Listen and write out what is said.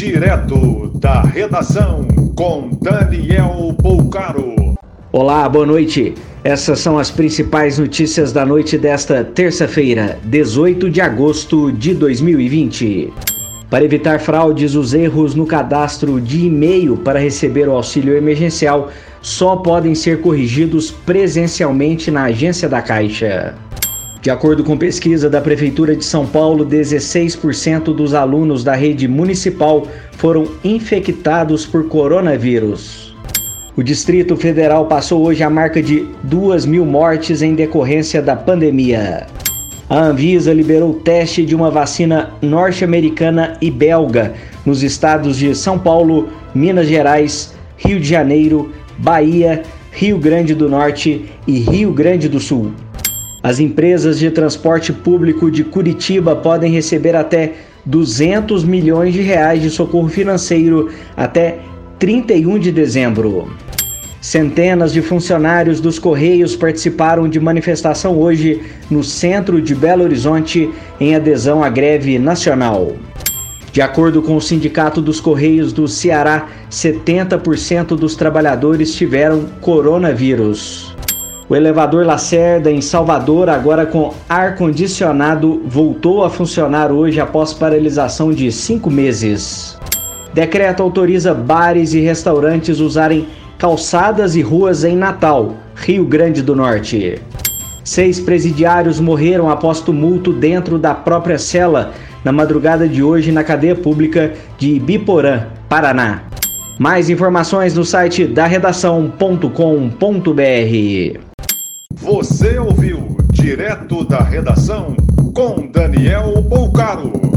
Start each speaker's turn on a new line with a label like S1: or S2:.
S1: Direto da redação com Daniel Poucaro.
S2: Olá, boa noite. Essas são as principais notícias da noite desta terça-feira, 18 de agosto de 2020. Para evitar fraudes, os erros no cadastro de e-mail para receber o auxílio emergencial só podem ser corrigidos presencialmente na agência da Caixa. De acordo com pesquisa da Prefeitura de São Paulo, 16% dos alunos da rede municipal foram infectados por coronavírus. O Distrito Federal passou hoje a marca de 2 mil mortes em decorrência da pandemia. A Anvisa liberou o teste de uma vacina norte-americana e belga nos estados de São Paulo, Minas Gerais, Rio de Janeiro, Bahia, Rio Grande do Norte e Rio Grande do Sul. As empresas de transporte público de Curitiba podem receber até 200 milhões de reais de socorro financeiro até 31 de dezembro. Centenas de funcionários dos Correios participaram de manifestação hoje no centro de Belo Horizonte em adesão à greve nacional. De acordo com o Sindicato dos Correios do Ceará, 70% dos trabalhadores tiveram coronavírus. O elevador Lacerda, em Salvador, agora com ar-condicionado, voltou a funcionar hoje após paralisação de cinco meses. Decreto autoriza bares e restaurantes usarem calçadas e ruas em Natal, Rio Grande do Norte. Seis presidiários morreram após tumulto dentro da própria cela na madrugada de hoje na cadeia pública de Ibiporã, Paraná. Mais informações no site da redação.com.br.
S1: Você ouviu direto da redação com Daniel Bolcaro.